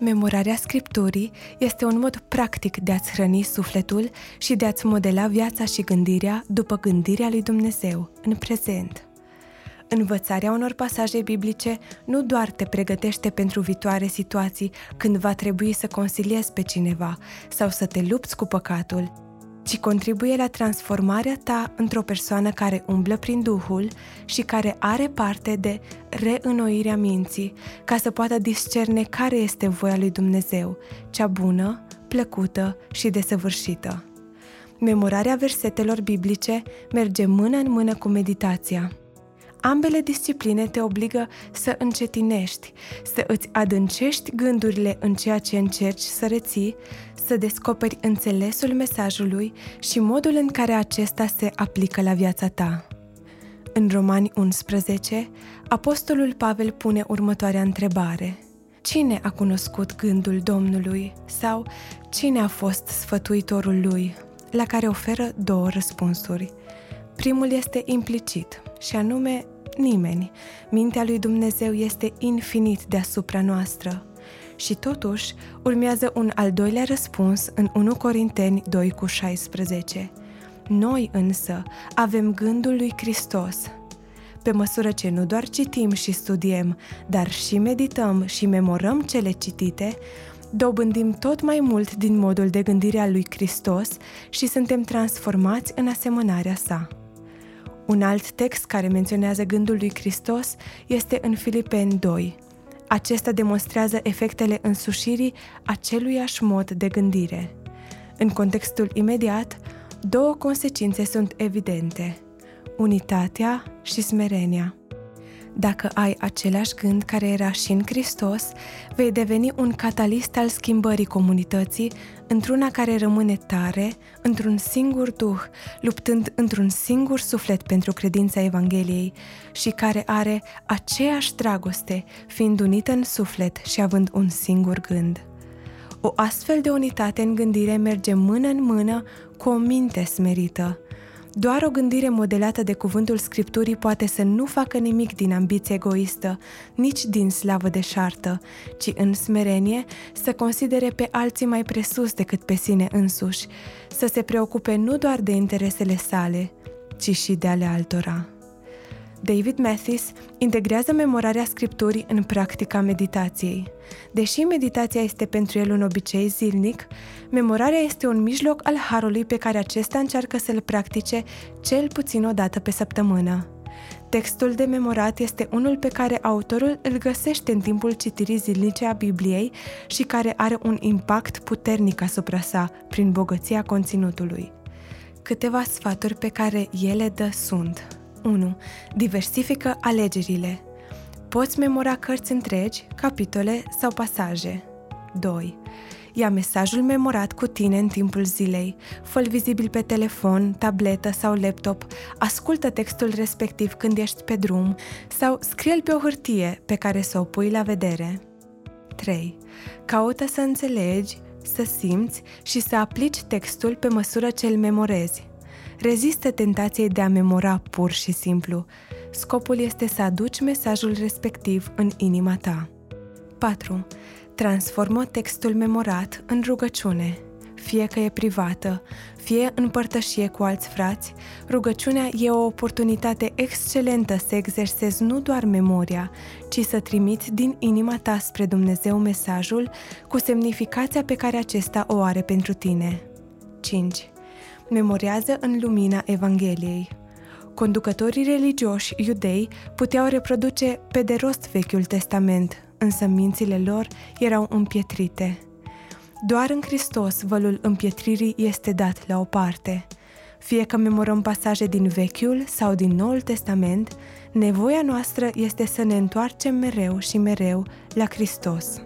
Memorarea Scripturii este un mod practic de a-ți hrăni sufletul și de a-ți modela viața și gândirea după gândirea lui Dumnezeu, în prezent. Învățarea unor pasaje biblice nu doar te pregătește pentru viitoare situații când va trebui să consiliezi pe cineva sau să te lupți cu păcatul, ci contribuie la transformarea ta într-o persoană care umblă prin Duhul și care are parte de reînnoirea minții, ca să poată discerne care este voia lui Dumnezeu, cea bună, plăcută și desăvârșită. Memorarea versetelor biblice merge mână în mână cu meditația. Ambele discipline te obligă să încetinești, să îți adâncești gândurile în ceea ce încerci să reții, să descoperi înțelesul mesajului și modul în care acesta se aplică la viața ta. În Romani 11, Apostolul Pavel pune următoarea întrebare. Cine a cunoscut gândul Domnului sau cine a fost sfătuitorul lui? La care oferă două răspunsuri. Primul este implicit, și anume nimeni. Mintea lui Dumnezeu este infinit deasupra noastră. Și totuși, urmează un al doilea răspuns în 1 Corinteni 2 cu 16. Noi însă avem gândul lui Hristos. Pe măsură ce nu doar citim și studiem, dar și medităm și memorăm cele citite, dobândim tot mai mult din modul de gândire al lui Hristos și suntem transformați în asemănarea sa. Un alt text care menționează gândul lui Hristos este în Filipeni 2. Acesta demonstrează efectele însușirii aceluiași mod de gândire. În contextul imediat, două consecințe sunt evidente: unitatea și smerenia. Dacă ai același gând care era și în Hristos, vei deveni un catalist al schimbării comunității într-una care rămâne tare, într-un singur duh, luptând într-un singur suflet pentru credința Evangheliei și care are aceeași dragoste, fiind unită în suflet și având un singur gând. O astfel de unitate în gândire merge mână în mână cu o minte smerită, doar o gândire modelată de cuvântul Scripturii poate să nu facă nimic din ambiție egoistă, nici din slavă de șartă, ci în smerenie să considere pe alții mai presus decât pe sine însuși, să se preocupe nu doar de interesele sale, ci și de ale altora. David Mathis integrează memorarea scripturii în practica meditației. Deși meditația este pentru el un obicei zilnic, memorarea este un mijloc al harului pe care acesta încearcă să-l practice cel puțin o dată pe săptămână. Textul de memorat este unul pe care autorul îl găsește în timpul citirii zilnice a Bibliei și care are un impact puternic asupra sa prin bogăția conținutului. Câteva sfaturi pe care ele dă sunt 1. Diversifică alegerile. Poți memora cărți întregi, capitole sau pasaje. 2. Ia mesajul memorat cu tine în timpul zilei, fă vizibil pe telefon, tabletă sau laptop, ascultă textul respectiv când ești pe drum sau scrie-l pe o hârtie pe care să o pui la vedere. 3. Caută să înțelegi, să simți și să aplici textul pe măsură ce îl memorezi. Rezistă tentației de a memora pur și simplu. Scopul este să aduci mesajul respectiv în inima ta. 4. Transformă textul memorat în rugăciune. Fie că e privată, fie în părtășie cu alți frați, rugăciunea e o oportunitate excelentă să exersezi nu doar memoria, ci să trimiți din inima ta spre Dumnezeu mesajul cu semnificația pe care acesta o are pentru tine. 5 memorează în lumina Evangheliei. Conducătorii religioși iudei puteau reproduce pe de rost Vechiul Testament, însă mințile lor erau împietrite. Doar în Hristos vălul împietririi este dat la o parte. Fie că memorăm pasaje din Vechiul sau din Noul Testament, nevoia noastră este să ne întoarcem mereu și mereu la Hristos.